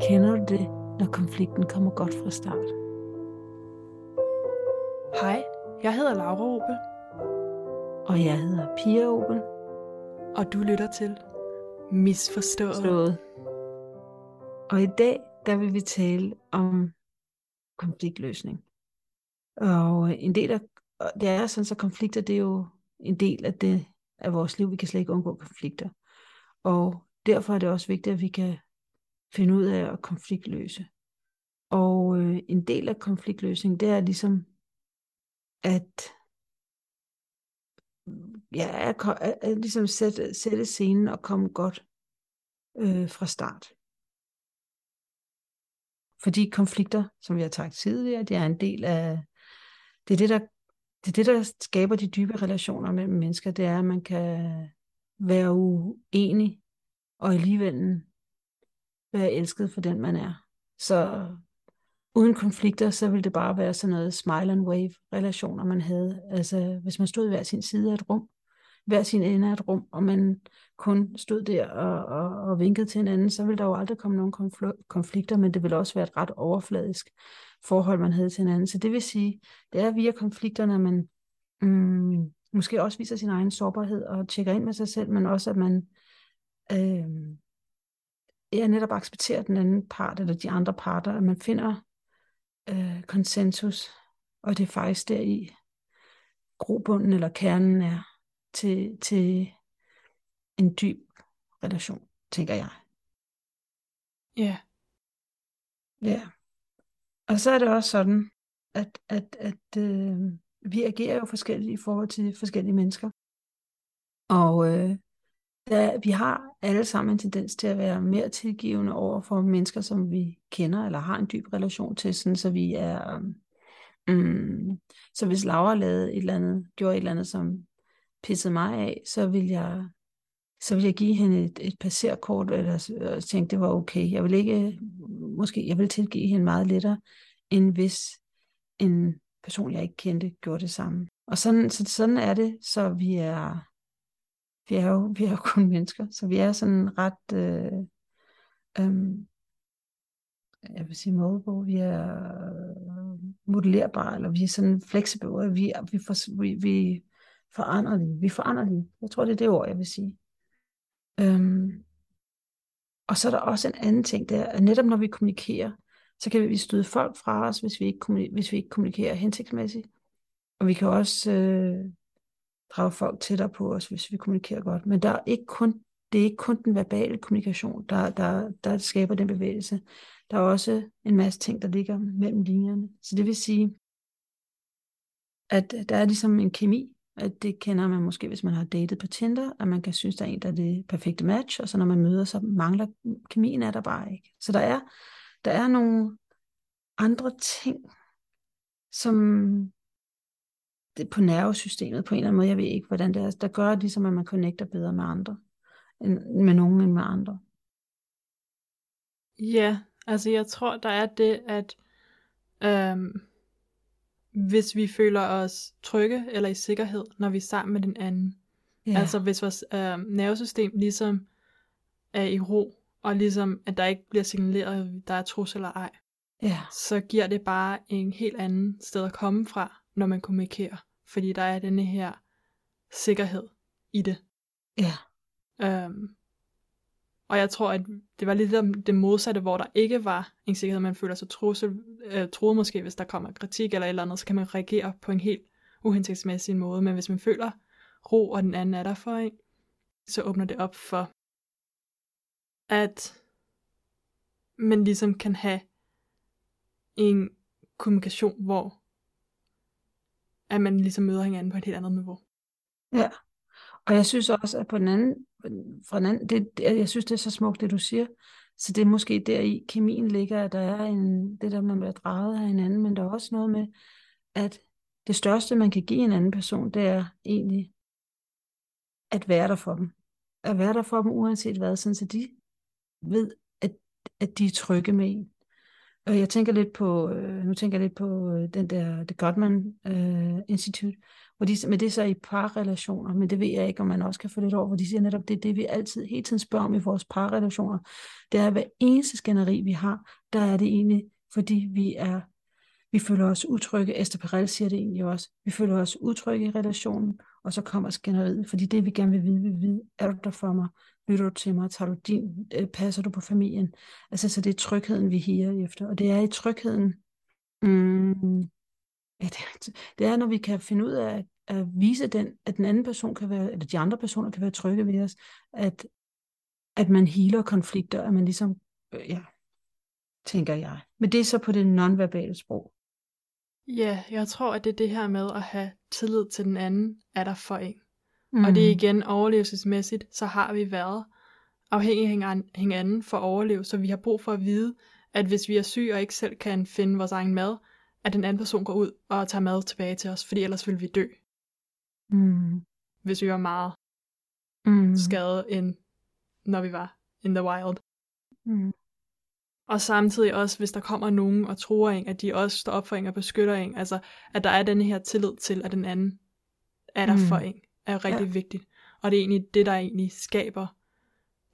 Kender du det, når konflikten kommer godt fra start? Hej, jeg hedder Laura Opel. Og jeg hedder Pia Opel. Og du lytter til Misforstået. Slået. Og i dag, der vil vi tale om konfliktløsning. Og en del af, det er sådan, så konflikter, det er jo en del af det af vores liv. Vi kan slet ikke undgå konflikter. Og derfor er det også vigtigt, at vi kan finde ud af at konfliktløse. Og øh, en del af konfliktløsning, det er ligesom at ja, at, at, at ligesom sætte, sætte scenen og komme godt øh, fra start. Fordi konflikter, som vi har talt tidligere, det er en del af, det er det, der, det er det, der skaber de dybe relationer mellem mennesker, det er, at man kan være uenig, og alligevel være elsket for den, man er. Så uden konflikter, så ville det bare være sådan noget smile and wave relationer, man havde. Altså, hvis man stod hver sin side af et rum, hver sin ende af et rum, og man kun stod der og, og, og vinkede til hinanden, så ville der jo aldrig komme nogen konflikter, men det ville også være et ret overfladisk forhold, man havde til hinanden. Så det vil sige, det er via konflikterne, at man mm, måske også viser sin egen sårbarhed og tjekker ind med sig selv, men også at man øh, ja, netop accepterer den anden part, eller de andre parter, at man finder øh, konsensus, og det er faktisk der i grobunden eller kernen er til, til en dyb relation, tænker jeg. Ja. Ja. Og så er det også sådan, at, at, at øh, vi agerer jo forskelligt i forhold til forskellige mennesker. Og øh, der, vi har alle sammen en tendens til at være mere tilgivende over for mennesker, som vi kender eller har en dyb relation til, sådan, så vi er... Øh, mm, så hvis Laura lavede et eller andet, gjorde et eller andet, som pissede mig af, så vil jeg så ville jeg give hende et, et passerkort, eller og øh, tænke, det var okay. Jeg vil ikke, måske, jeg vil tilgive hende meget lettere, end hvis en person, jeg ikke kendte, gjorde det samme. Og sådan, så sådan er det, så vi er, vi er jo, vi er jo kun mennesker, så vi er sådan ret, øh, øh, jeg vil sige målbog, vi er øh, modellerbare, eller vi er sådan fleksible, vi, vi, for, vi, vi foranderlige, vi er foranderlige, jeg tror det er det ord, jeg vil sige. Øhm, og så er der også en anden ting, der at netop når vi kommunikerer, så kan vi støde folk fra os, hvis vi ikke, hvis vi ikke kommunikerer hensigtsmæssigt. Og vi kan også øh, drage folk tættere på os, hvis vi kommunikerer godt. Men der er ikke kun, det er ikke kun den verbale kommunikation, der, der, der skaber den bevægelse. Der er også en masse ting, der ligger mellem linjerne. Så det vil sige, at der er ligesom en kemi, at det kender man måske, hvis man har datet på Tinder, at man kan synes, der er en, der er det perfekte match, og så når man møder, så mangler kemien er der bare ikke. Så der er, der er nogle andre ting, som det på nervesystemet på en eller anden måde, jeg ved ikke, hvordan det er, der gør det ligesom, at man connecter bedre med andre, end med nogen end med andre. Ja, altså jeg tror, der er det, at øhm, hvis vi føler os trygge eller i sikkerhed, når vi er sammen med den anden. Ja. Altså hvis vores øh, nervesystem ligesom er i ro, og ligesom at der ikke bliver signaleret, at der er trus eller ej, ja. så giver det bare en helt anden sted at komme fra, når man kommunikerer. Fordi der er denne her sikkerhed i det. Ja. Øhm, og jeg tror, at det var lidt det modsatte, hvor der ikke var en sikkerhed, man føler sig trussel, øh, troet måske, hvis der kommer kritik eller et eller andet, så kan man reagere på en helt uhensigtsmæssig måde. Men hvis man føler ro, og den anden er der for en, så åbner det op for, at man ligesom kan have en kommunikation, hvor at man ligesom møder hinanden på et helt andet niveau. Ja, og jeg synes også, at på den anden, fra den anden det, jeg synes, det er så smukt, det du siger. Så det er måske der i kemien ligger, at der er en, det der, man bliver draget af hinanden, men der er også noget med, at det største, man kan give en anden person, det er egentlig at være der for dem. At være der for dem, uanset hvad, sådan så de ved, at, at de er trygge med en. Og jeg tænker lidt på, øh, nu tænker jeg lidt på øh, den der, The Gottman uh, øh, Institute, hvor de, men det er så i parrelationer, men det ved jeg ikke, om man også kan få lidt over, hvor de siger netop, det er det, vi altid hele tiden spørger om i vores parrelationer. Det er, at hver eneste skænderi, vi har, der er det egentlig, fordi vi er vi føler os utrygge. Esther Perel siger det egentlig også. Vi føler os utrygge i relationen, og så kommer skænderiet, fordi det vi gerne vil vide, vi vil vide, er du der for mig? Lytter du til mig? Tager du din, øh, passer du på familien? Altså, så det er trygheden, vi higer efter. Og det er i trygheden, mm, ja, det, det er, når vi kan finde ud af at vise den, at den anden person kan være, eller de andre personer kan være trygge ved os, at, at man healer konflikter, at man ligesom, øh, ja, tænker jeg. Men det er så på det nonverbale sprog. Ja, jeg tror, at det er det her med at have tillid til den anden, er der for en. Mm. Og det er igen overlevelsesmæssigt, så har vi været afhængige af hinanden for at overleve, så vi har brug for at vide, at hvis vi er syge og ikke selv kan finde vores egen mad, at den anden person går ud og tager mad tilbage til os, fordi ellers vil vi dø. Mm. Hvis vi var meget mm. skadet, end når vi var in the wild. Mm. Og samtidig også, hvis der kommer nogen og tror en, at de også står op for en og beskytter en. Altså, at der er denne her tillid til, at den anden er der mm. for en, er rigtig ja. vigtigt. Og det er egentlig det, der egentlig skaber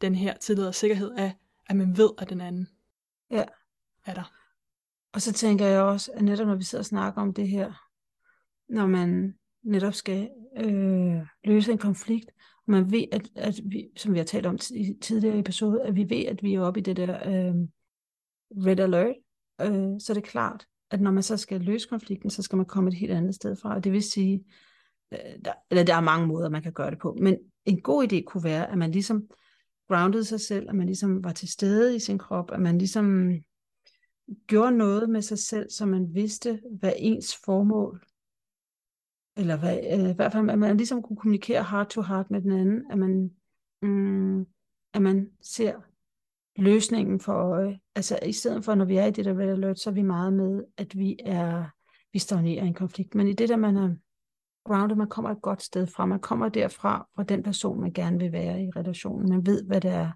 den her tillid og sikkerhed af, at man ved, at den anden ja. er der. Og så tænker jeg også, at netop når vi sidder og snakker om det her, når man netop skal øh, løse en konflikt, og man ved, at, at vi, som vi har talt om i tidligere episode, at vi ved, at vi er oppe i det der øh, red alert, øh, så er det klart, at når man så skal løse konflikten, så skal man komme et helt andet sted fra. Og det vil sige, øh, der, eller der er mange måder, man kan gøre det på, men en god idé kunne være, at man ligesom groundede sig selv, at man ligesom var til stede i sin krop, at man ligesom gjorde noget med sig selv, så man vidste, hvad ens formål, eller hvad, øh, i hvert fald, at man ligesom kunne kommunikere heart to heart med den anden, at man, mm, at man ser løsningen for øje. Altså i stedet for, når vi er i det der red alert, så er vi meget med, at vi er, vi stagnerer i en konflikt. Men i det der, man er grounded, man kommer et godt sted fra. Man kommer derfra, fra den person, man gerne vil være i relationen. Man ved, hvad det er,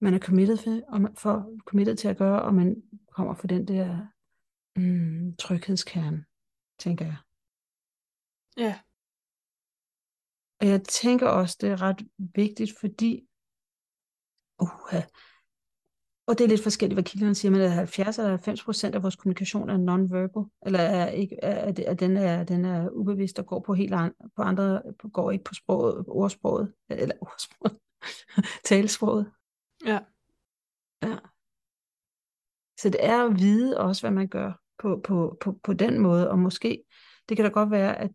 man er committed, for, og man for, committed til at gøre, og man kommer fra den der mm, tryghedskerne, tænker jeg. Ja. Og jeg tænker også, det er ret vigtigt, fordi uh, og det er lidt forskelligt, hvad kilderne siger, men er 70 eller 90 procent af vores kommunikation er non-verbal, eller er, ikke, er, er, den, er, den er ubevidst og går på helt an, på andre, går ikke på sproget, ordsproget, eller ordsproget, talesproget. Ja. Ja. Så det er at vide også, hvad man gør på, på, på, på den måde, og måske, det kan da godt være, at,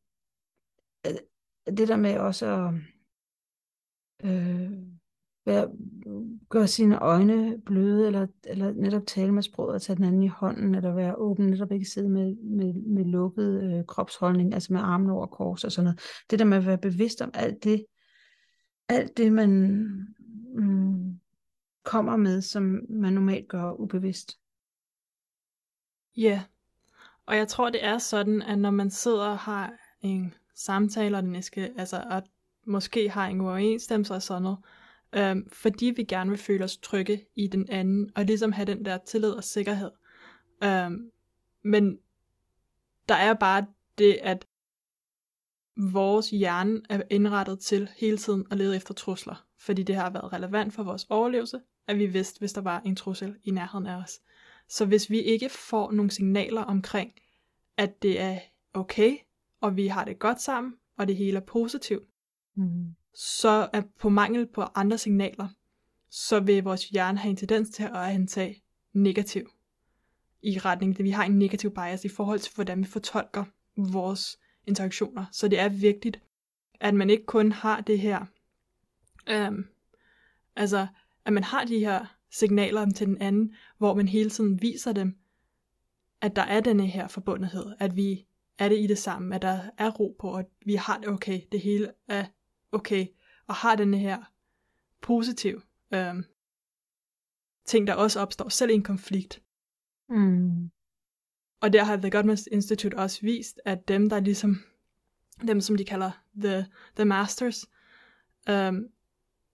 at det der med også at øh, være, gøre sine øjne bløde, eller, eller netop tale med sproget og tage den anden i hånden, eller være åben, netop ikke sidde med, med, med lukket øh, kropsholdning, altså med armen over kors og sådan noget. Det der med at være bevidst om alt det, alt det man mm, kommer med, som man normalt gør ubevidst. Ja, yeah. og jeg tror det er sådan, at når man sidder og har en samtale, og den skal, altså, at måske har en uoverensstemmelse og sådan noget, øhm, fordi vi gerne vil føle os trygge i den anden, og ligesom have den der tillid og sikkerhed. Øhm, men der er bare det, at vores hjerne er indrettet til hele tiden at lede efter trusler, fordi det har været relevant for vores overlevelse, at vi vidste, hvis der var en trussel i nærheden af os. Så hvis vi ikke får nogle signaler omkring, at det er okay, og vi har det godt sammen, og det hele er positivt, mm så er på mangel på andre signaler, så vil vores hjerne have en tendens til at antage negativ i retning, Det vi har en negativ bias i forhold til, hvordan vi fortolker vores interaktioner. Så det er vigtigt, at man ikke kun har det her, øhm, altså at man har de her signaler til den anden, hvor man hele tiden viser dem, at der er denne her forbundethed, at vi er det i det samme, at der er ro på, at vi har det okay, det hele er okay, og har den her positiv øhm, ting, der også opstår, selv i en konflikt. Mm. Og der har The Godman Institute også vist, at dem, der ligesom, dem som de kalder the, the masters, øhm,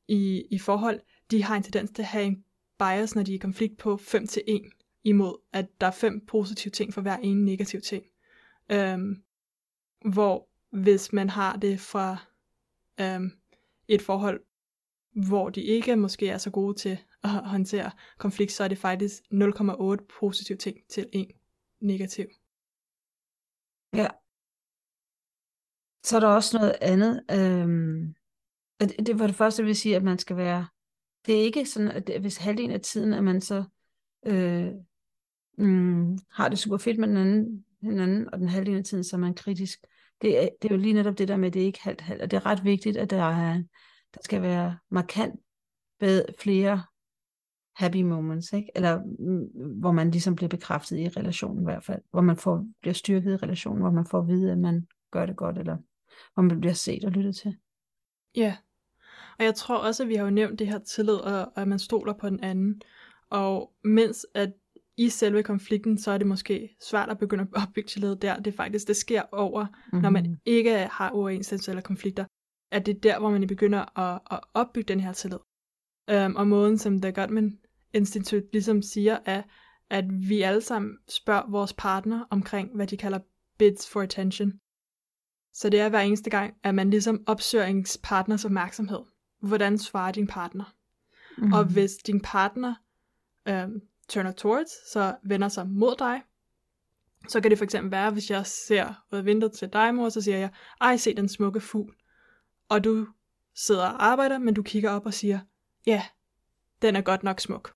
i, i forhold, de har en tendens til at have en bias, når de er i konflikt på 5 til 1. imod, at der er fem positive ting for hver en negativ ting. Øhm, hvor hvis man har det fra øhm, et forhold, hvor de ikke måske er så gode til at håndtere konflikt, så er det faktisk 0,8 positive ting til en negativ. Ja. Så er der også noget andet. Øhm, det var det første, jeg vil sige, at man skal være... Det er ikke sådan, at hvis halvdelen af tiden, at man så øh, mm, har det super fedt med den anden, den anden, og den halvdelen af tiden, så er man kritisk. Det er, det er jo lige netop det der med, at det er ikke halvt halvt, og det er ret vigtigt, at der, er, der skal være markant bedre, flere happy moments, ikke? eller mm, hvor man ligesom bliver bekræftet i relationen i hvert fald, hvor man får, bliver styrket i relationen, hvor man får at vide, at man gør det godt, eller hvor man bliver set og lyttet til. Ja, og jeg tror også, at vi har jo nævnt det her tillid, og, og at man stoler på den anden, og mens at i selve konflikten, så er det måske svært at begynde at opbygge tillid der. Det er faktisk, det sker over, mm-hmm. når man mhm. ikke har uoverensstemmelser eller konflikter, at det er der, hvor man begynder at, at opbygge den her tillid. Um, og måden, som The Gottman Institute ligesom siger, er, at vi alle sammen spørger vores partner omkring, hvad de kalder bids for attention. Så det er hver eneste gang, at man ligesom opsøger ens partners opmærksomhed. Hvordan svarer din partner? Mm. Og hvis din partner um, turner towards, så vender sig mod dig, så kan det for eksempel være, hvis jeg ser ud af vinduet til dig, mor, så siger jeg, ej, se den smukke fugl. Og du sidder og arbejder, men du kigger op og siger, ja, den er godt nok smuk.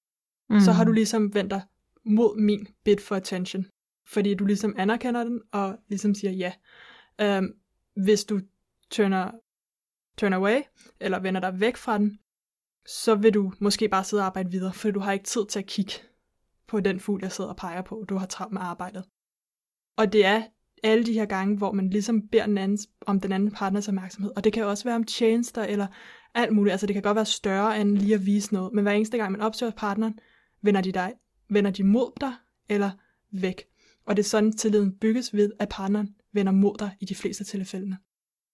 Mm. Så har du ligesom vendt dig mod min bid for attention. Fordi du ligesom anerkender den, og ligesom siger ja. Um, hvis du turner, turn away, eller vender dig væk fra den, så vil du måske bare sidde og arbejde videre, for du har ikke tid til at kigge på den fugl, jeg sidder og peger på. Du har travlt med arbejdet. Og det er alle de her gange, hvor man ligesom beder den anden, om den anden partners opmærksomhed. Og det kan også være om tjenester eller alt muligt. Altså det kan godt være større end lige at vise noget. Men hver eneste gang man opsøger partneren, vender de, dig, vender de mod dig eller væk. Og det er sådan, tilliden bygges ved, at partneren vender mod dig i de fleste tilfælde.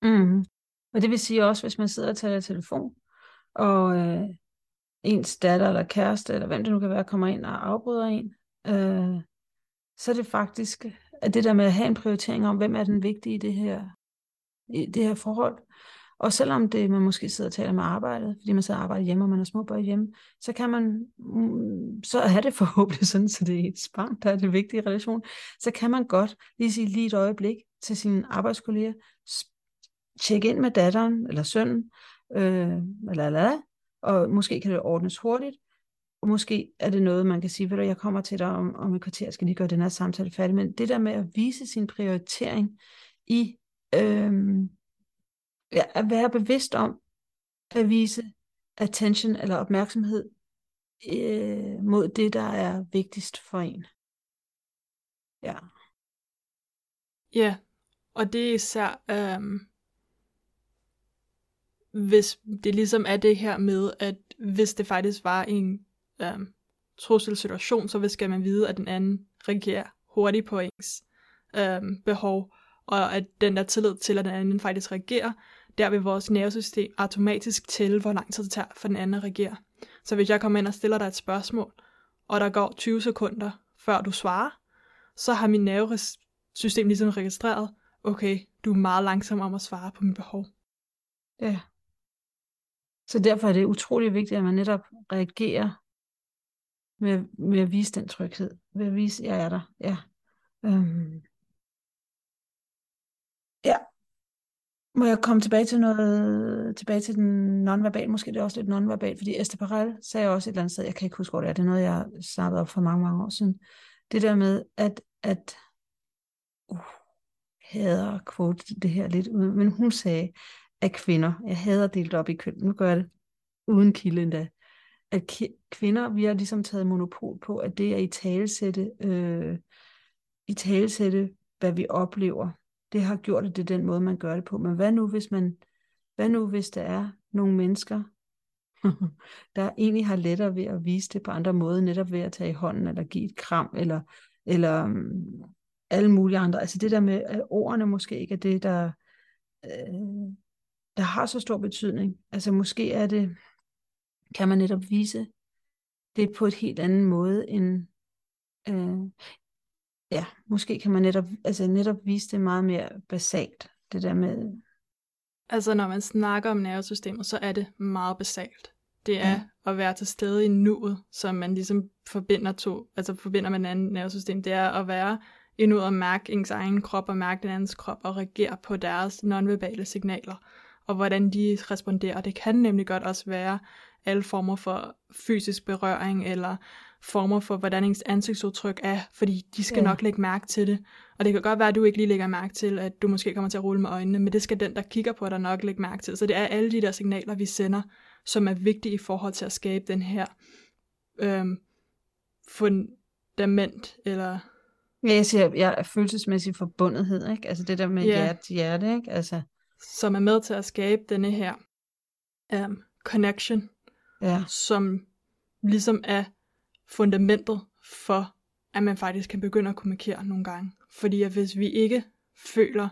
Mm. Og det vil sige også, hvis man sidder og taler telefon, og øh, ens datter eller kæreste, eller hvem det nu kan være, kommer ind og afbryder en, øh, så er det faktisk, at det der med at have en prioritering om, hvem er den vigtige i det her, i det her forhold, og selvom det, man måske sidder og taler med arbejdet, fordi man sidder og arbejder hjemme, og man har små børn hjemme, så kan man, mm, så er det forhåbentlig sådan, så det er et barn, der er det vigtige relation, så kan man godt lige sige lige et øjeblik til sine arbejdskolleger, tjekke ind med datteren eller sønnen, øh, eller, eller, og måske kan det ordnes hurtigt, og måske er det noget, man kan sige, at jeg kommer til dig om, om et kvarter, jeg skal lige gøre den her samtale færdig, men det der med at vise sin prioritering i øhm, ja, at være bevidst om at vise attention eller opmærksomhed øh, mod det, der er vigtigst for en. Ja. Ja, og det er især, øhm, hvis det ligesom er det her med, at hvis det faktisk var en øhm, trusselsituation, så skal man vide, at den anden reagerer hurtigt på ens øhm, behov, og at den der tillid til, at den anden faktisk reagerer, der vil vores nervesystem automatisk tælle, hvor lang tid det tager for den anden at reagere. Så hvis jeg kommer ind og stiller dig et spørgsmål, og der går 20 sekunder, før du svarer, så har min nervesystem ligesom registreret, okay, du er meget langsom om at svare på mit behov. Ja. Så derfor er det utrolig vigtigt, at man netop reagerer med, med at vise den tryghed. Ved at vise, at jeg er der. Ja. Øhm. Ja, må jeg komme tilbage til noget, tilbage til den nonverbal, måske det er også lidt nonverbal, fordi Esther Perel sagde også et eller andet sted, jeg kan ikke huske, hvor det er, det er noget, jeg snakkede op for mange, mange år siden, det der med, at, at uh, hader quote det her lidt ud, men hun sagde, af kvinder, jeg hader delt op i køn, nu gør jeg det uden kilde endda, at kvinder, vi har ligesom taget monopol på, at det er i talesætte, øh, i talesætte, hvad vi oplever, det har gjort, at det er den måde, man gør det på. Men hvad nu, hvis man, hvad nu, hvis der er nogle mennesker, der egentlig har lettere ved at vise det på andre måder, netop ved at tage i hånden, eller give et kram, eller, eller um, alle mulige andre. Altså det der med, at ordene måske ikke er det, der, øh, der har så stor betydning. Altså måske er det, kan man netop vise det på et helt anden måde, end, Øh, ja, måske kan man netop, altså netop vise det meget mere basalt, det der med... Altså når man snakker om nervesystemet, så er det meget basalt. Det er ja. at være til stede i nuet, som man ligesom forbinder to, altså forbinder med den anden nervesystem. Det er at være i nuet og mærke ens egen krop og mærke den andens krop og reagere på deres nonverbale signaler og hvordan de responderer. Det kan nemlig godt også være alle former for fysisk berøring eller former for, hvordan ens ansigtsudtryk er, fordi de skal ja. nok lægge mærke til det. Og det kan godt være, at du ikke lige lægger mærke til, at du måske kommer til at rulle med øjnene, men det skal den, der kigger på dig, nok lægge mærke til. Så det er alle de der signaler, vi sender, som er vigtige i forhold til at skabe den her øhm, fundament, eller... Ja, jeg siger, jeg er følelsesmæssig forbundethed, ikke? Altså det der med ja. hjerte hjerte, ikke? Altså... Som er med til at skabe denne her um, connection, ja. som ligesom er fundamentet for, at man faktisk kan begynde at kommunikere nogle gange. Fordi at hvis vi ikke føler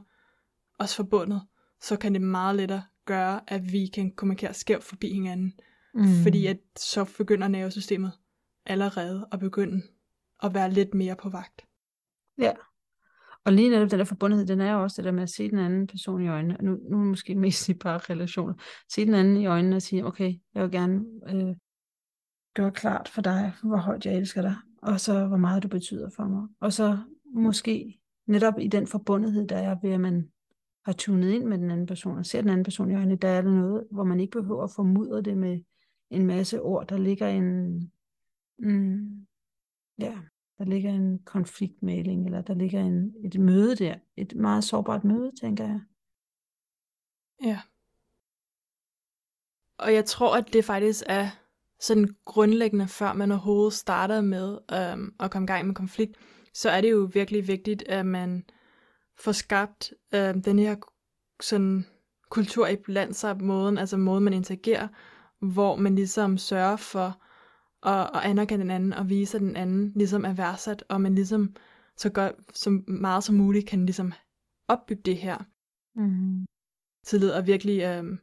os forbundet, så kan det meget lettere gøre, at vi kan kommunikere skævt forbi hinanden. Mm. Fordi at så begynder nervesystemet allerede at begynde at være lidt mere på vagt. Ja. Og lige netop den der forbundethed, den er jo også det der med at se den anden person i øjnene. Nu, nu er det måske mest i bare relationer. Se den anden i øjnene og sige, okay, jeg vil gerne øh, gøre klart for dig, hvor højt jeg elsker dig, og så hvor meget du betyder for mig. Og så måske netop i den forbundethed, der er ved, at man har tunet ind med den anden person, og ser den anden person i øjnene, der er der noget, hvor man ikke behøver at formudre det med en masse ord. Der ligger en, mm, ja, der ligger en konfliktmaling, eller der ligger en, et møde der. Et meget sårbart møde, tænker jeg. Ja. Og jeg tror, at det faktisk er sådan grundlæggende, før man overhovedet starter med øhm, at komme i gang med konflikt, så er det jo virkelig vigtigt, at man får skabt øhm, den her sådan kultur i blandt sig, måden, altså måden man interagerer, hvor man ligesom sørger for at, at anerkende den anden og vise, at den anden ligesom er værdsat, og man ligesom så godt så meget som muligt kan ligesom opbygge det her mm. tillid og virkelig øhm,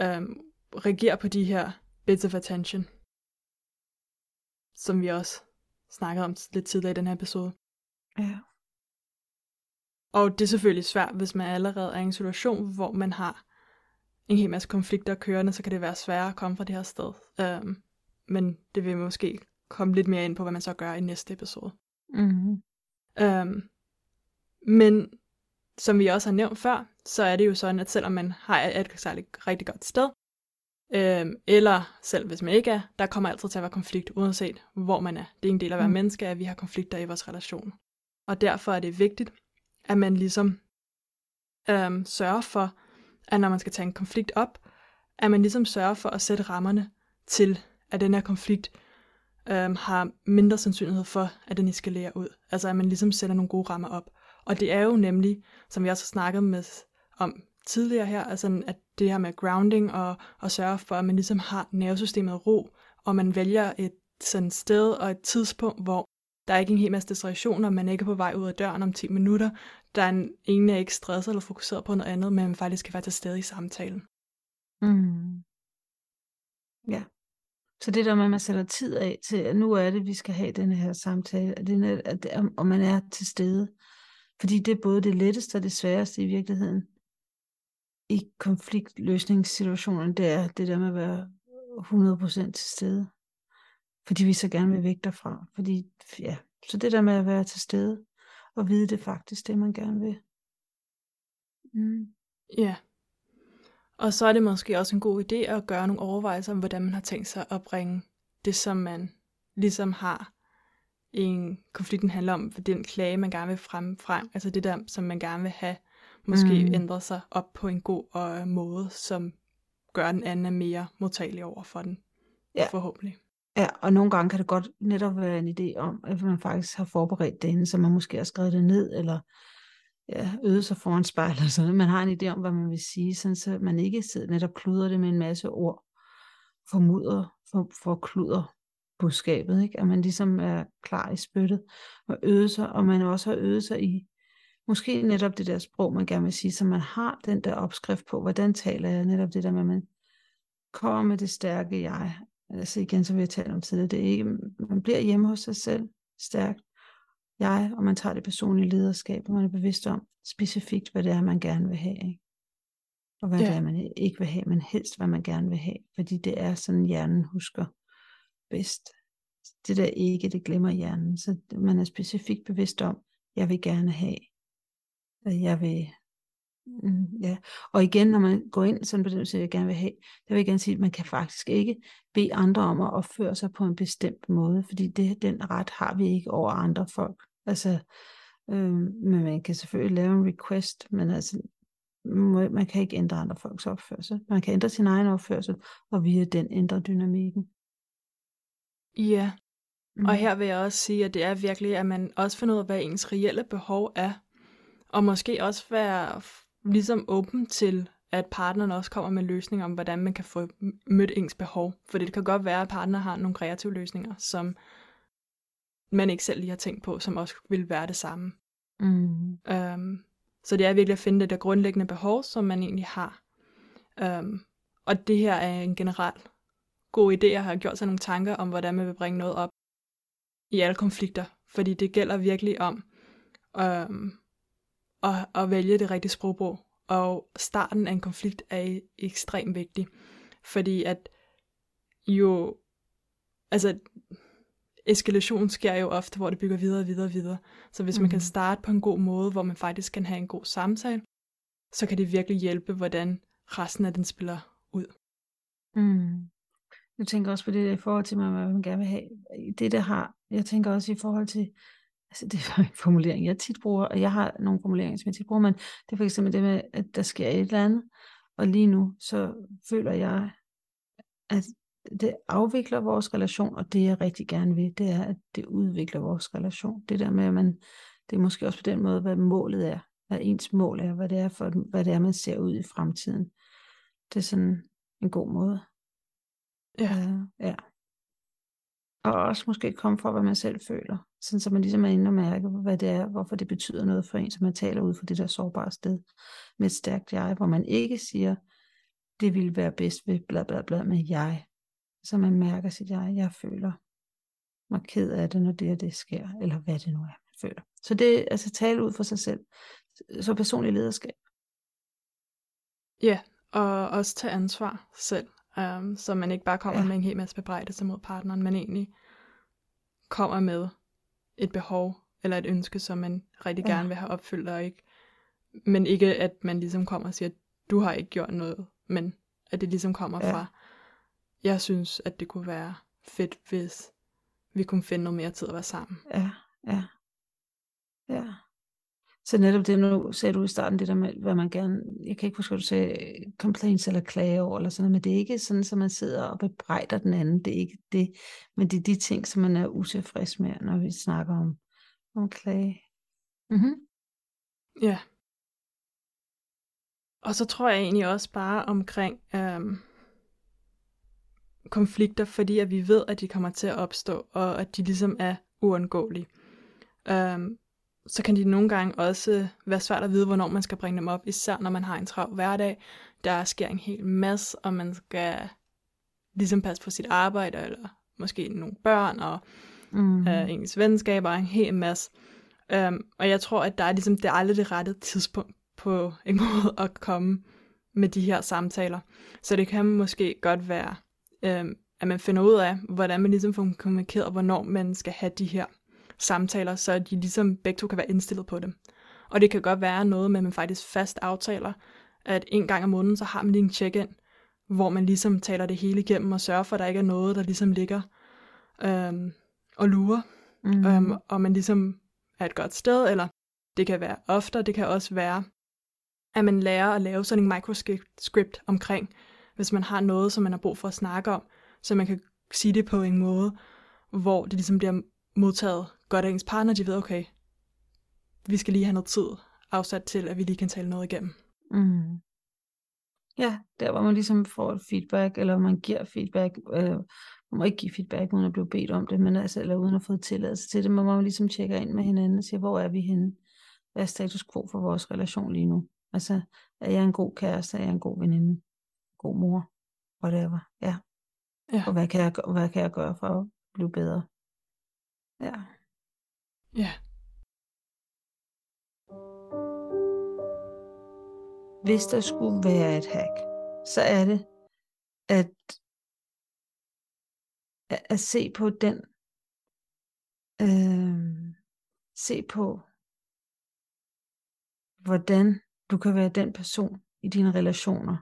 øhm, reagere på de her bits of attention, som vi også snakkede om lidt tidligere i den her episode. Ja. Og det er selvfølgelig svært, hvis man allerede er i en situation, hvor man har en hel masse konflikter kørende, så kan det være sværere at komme fra det her sted. Um, men det vil måske komme lidt mere ind på, hvad man så gør i næste episode. Mm-hmm. Um, men som vi også har nævnt før, så er det jo sådan, at selvom man har et særligt rigtig godt sted, øhm, eller selv hvis man ikke er, der kommer altid til at være konflikt, uanset hvor man er. Det er en del af at være mm. menneske, at vi har konflikter i vores relation. Og derfor er det vigtigt, at man ligesom øhm, sørger for, at når man skal tage en konflikt op, at man ligesom sørger for at sætte rammerne til, at den her konflikt øhm, har mindre sandsynlighed for, at den eskalerer ud. Altså at man ligesom sætter nogle gode rammer op. Og det er jo nemlig, som vi også har snakket med om tidligere her, altså at det her med grounding og, og sørge for, at man ligesom har nervesystemet ro, og man vælger et sådan sted og et tidspunkt, hvor der er ikke en hel masse distraktioner, man ikke er på vej ud af døren om 10 minutter, der er en, ingen er ikke stresset eller fokuseret på noget andet, men man faktisk kan være til stede i samtalen. Mm. Ja. Så det der med, at man sætter tid af til, at nu er det, vi skal have den her samtale, at det, at det, og man er til stede. Fordi det er både det letteste og det sværeste i virkeligheden i konfliktløsningssituationen, det er det der med at være 100% til stede. Fordi vi så gerne vil væk derfra. Fordi, ja, så det der med at være til stede, og vide det faktisk, det man gerne vil. Mm. Ja. Og så er det måske også en god idé at gøre nogle overvejelser om, hvordan man har tænkt sig at bringe det, som man ligesom har en konflikten handler om, for den klage, man gerne vil frem, frem altså det der, som man gerne vil have måske mm. ændre sig op på en god og måde, som gør den anden mere modtagelig over for den. Ja. Forhåbentlig. Ja, og nogle gange kan det godt netop være en idé om, at man faktisk har forberedt det inden, så man måske har skrevet det ned, eller ja, øde sig foran spejlet, så sådan Man har en idé om, hvad man vil sige, sådan så man ikke sidder netop kluder det med en masse ord, formuder, for, for kluder budskabet, ikke? at man ligesom er klar i spyttet og øvet sig, og man også har øvet sig i måske netop det der sprog, man gerne vil sige, så man har den der opskrift på, hvordan taler jeg netop det der med, at man kommer med det stærke jeg. Altså igen, så vi har talt om tidligere, det er ikke, man bliver hjemme hos sig selv, stærkt jeg, og man tager det personlige lederskab, og man er bevidst om specifikt, hvad det er, man gerne vil have. Ikke? Og hvad ja. det er, man ikke vil have, men helst, hvad man gerne vil have. Fordi det er sådan, hjernen husker bedst. Det der ikke, det glemmer hjernen. Så man er specifikt bevidst om, jeg vil gerne have. Jeg vil Mm, ja, og igen, når man går ind sådan på den, så jeg gerne vil have, der vil jeg gerne sige, at man kan faktisk ikke bede andre om at opføre sig på en bestemt måde, fordi det, den ret har vi ikke over andre folk. Altså, øh, men man kan selvfølgelig lave en request, men altså, man kan ikke ændre andre folks opførsel. Man kan ændre sin egen opførsel, og via den ændre dynamikken. Ja, mm. og her vil jeg også sige, at det er virkelig, at man også finder ud af, hvad ens reelle behov er, og måske også være ligesom åben til, at partneren også kommer med løsninger om, hvordan man kan få mødt ens behov. For det kan godt være, at partner har nogle kreative løsninger, som man ikke selv lige har tænkt på, som også vil være det samme. Mm. Um, så det er virkelig at finde det der grundlæggende behov, som man egentlig har. Um, og det her er en generel god idé at have gjort sig nogle tanker om, hvordan man vil bringe noget op i alle konflikter. Fordi det gælder virkelig om um, at, at vælge det rigtige sprogbrug. Og starten af en konflikt er ekstremt vigtig. Fordi at jo, altså eskalation sker jo ofte, hvor det bygger videre og videre og videre. Så hvis mm. man kan mm. starte på en god måde, hvor man faktisk kan have en god samtale, så kan det virkelig hjælpe, hvordan resten af den spiller ud. Mm. Jeg tænker også på det i forhold til, hvad man gerne vil have. Det, der har, jeg tænker også i forhold til altså det er en formulering, jeg tit bruger, og jeg har nogle formuleringer, som jeg tit bruger, men det er for eksempel det med, at der sker et eller andet, og lige nu, så føler jeg, at det afvikler vores relation, og det jeg rigtig gerne vil, det er, at det udvikler vores relation. Det der med, at man, det er måske også på den måde, hvad målet er, hvad ens mål er, hvad det er, for, hvad det er, man ser ud i fremtiden. Det er sådan en god måde. Ja. Uh, ja. Og også måske komme fra, hvad man selv føler. Sådan så man ligesom er inde og mærke, hvad det er, hvorfor det betyder noget for en, så man taler ud fra det der sårbare sted med et stærkt jeg, hvor man ikke siger, det ville være bedst ved bla bla bla med jeg. Så man mærker sit jeg, jeg føler mig ked af det, når det og det sker, eller hvad det nu er, man føler. Så det er altså tale ud for sig selv. Så personlig lederskab. Ja, og også tage ansvar selv. Um, så man ikke bare kommer ja. med en hel masse bebrejdelse mod partneren, men egentlig kommer med et behov eller et ønske, som man rigtig gerne vil have opfyldt, og ikke, men ikke at man ligesom kommer og siger, du har ikke gjort noget, men at det ligesom kommer ja. fra, jeg synes, at det kunne være fedt, hvis vi kunne finde noget mere tid at være sammen. Ja, ja. Ja. Så netop det, nu sagde du i starten, det der med, hvad man gerne, jeg kan ikke huske, hvad du sagde complaints eller klage over, eller sådan noget, men det er ikke sådan, at man sidder og bebrejder den anden, det er ikke det, men det er de ting, som man er utilfreds med, når vi snakker om, om klage. Mm-hmm. Ja. Og så tror jeg egentlig også bare omkring øhm, konflikter, fordi at vi ved, at de kommer til at opstå, og at de ligesom er uundgåelige. Øhm, så kan de nogle gange også være svært at vide, hvornår man skal bringe dem op, især når man har en travl hverdag. Der sker en hel masse, og man skal ligesom passe på sit arbejde, eller måske nogle børn, og mm. øh, ens venskaber, en hel masse. Um, og jeg tror, at der er ligesom, det er aldrig det rette tidspunkt på en måde at komme med de her samtaler. Så det kan måske godt være, um, at man finder ud af, hvordan man ligesom får kommunikeret, hvornår man skal have de her samtaler, så de ligesom begge to kan være indstillet på dem. Og det kan godt være noget med, at man faktisk fast aftaler, at en gang om måneden, så har man lige en check-in, hvor man ligesom taler det hele igennem og sørger for, at der ikke er noget, der ligesom ligger øhm, og lurer, mm. øhm, og man ligesom er et godt sted, eller det kan være ofte, det kan også være, at man lærer at lave sådan en microscript omkring, hvis man har noget, som man har brug for at snakke om, så man kan sige det på en måde, hvor det ligesom bliver modtaget godt af ens partner, de ved, okay, vi skal lige have noget tid afsat til, at vi lige kan tale noget igennem. Mm. Ja, der hvor man ligesom får et feedback, eller man giver feedback, øh, man må ikke give feedback, uden at blive bedt om det, men altså, eller uden at få tilladelse til det, man må ligesom tjekke ind med hinanden og sige, hvor er vi henne? Hvad er status quo for vores relation lige nu? Altså, er jeg en god kæreste? Er jeg en god veninde? God mor? Whatever. Ja. ja. Og hvad kan, jeg, hvad kan jeg gøre for at blive bedre? Ja. Ja. Hvis der skulle være et hack, så er det at, at, at se på den, øh, se på, hvordan du kan være den person i dine relationer,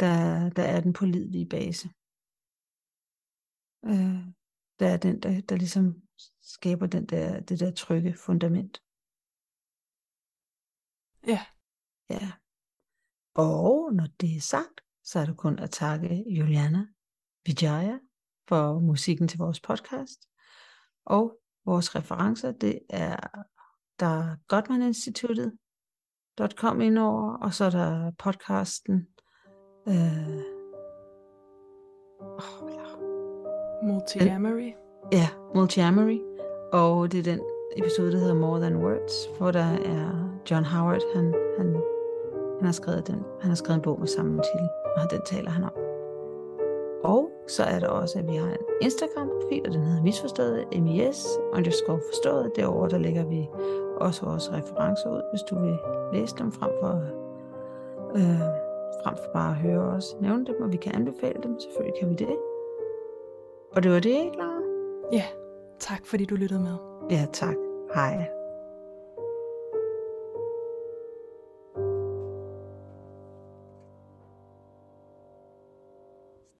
der, der er den pålidelige base. Øh, der er den, der, der ligesom skaber den der, det der trygge fundament. Ja. Ja. Og når det er sagt, så er det kun at takke Juliana Vijaya for musikken til vores podcast. Og vores referencer, det er der er Godman Instituttet, .com indover, og så er der podcasten øh, oh, ja. Multiamory. Ja, Montgomery. Og det er den episode, der hedder More Than Words, hvor der er John Howard, han, han, han, har, skrevet den, han har skrevet en bog med samme titel, og den taler han om. Og så er der også, at vi har en Instagram-profil, og den hedder Misforstået, MIS, underscore forstået. Derovre, der lægger vi også vores referencer ud, hvis du vil læse dem frem for, øh, frem for bare at høre os nævne dem, og vi kan anbefale dem. Selvfølgelig kan vi det. Og det var det, ikke, Ja, tak fordi du lyttede med. Ja, tak. Hej.